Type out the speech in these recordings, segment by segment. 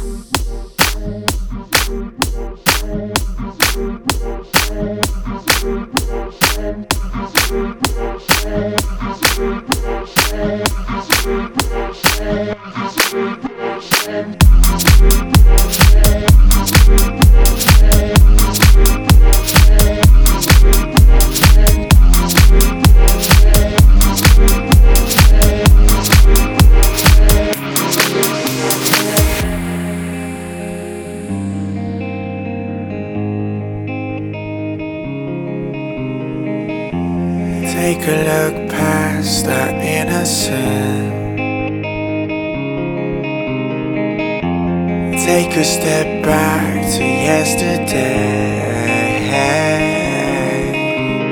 Thank you. Take a look past our innocence. Take a step back to yesterday.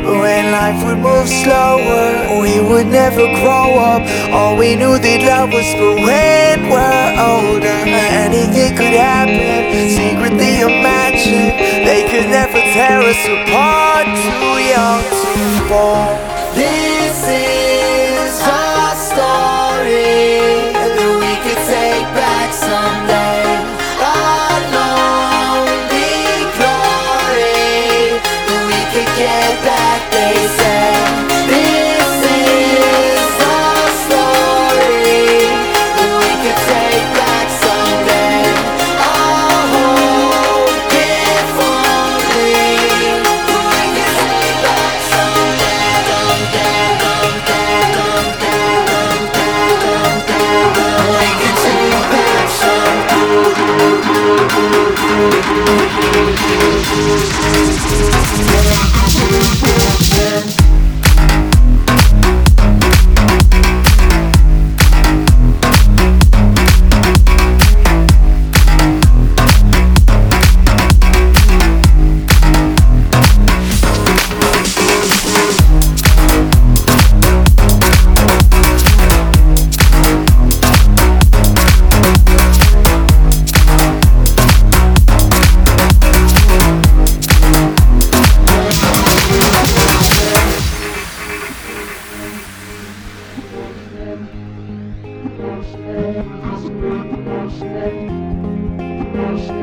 When life would move slower, we would never grow up. All we knew that love was for when we're older. Anything could happen, secretly imagine. They could never tear us apart, Thank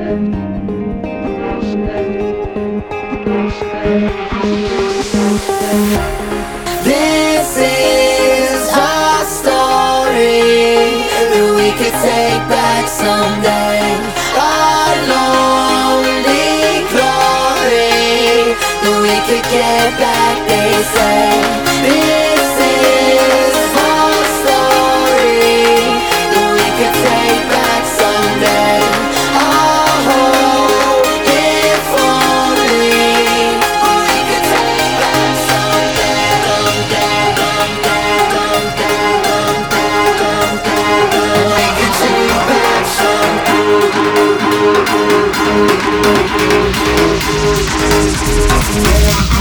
This is our story that we could take back someday. Our lonely glory that we could get back. They say Yeah.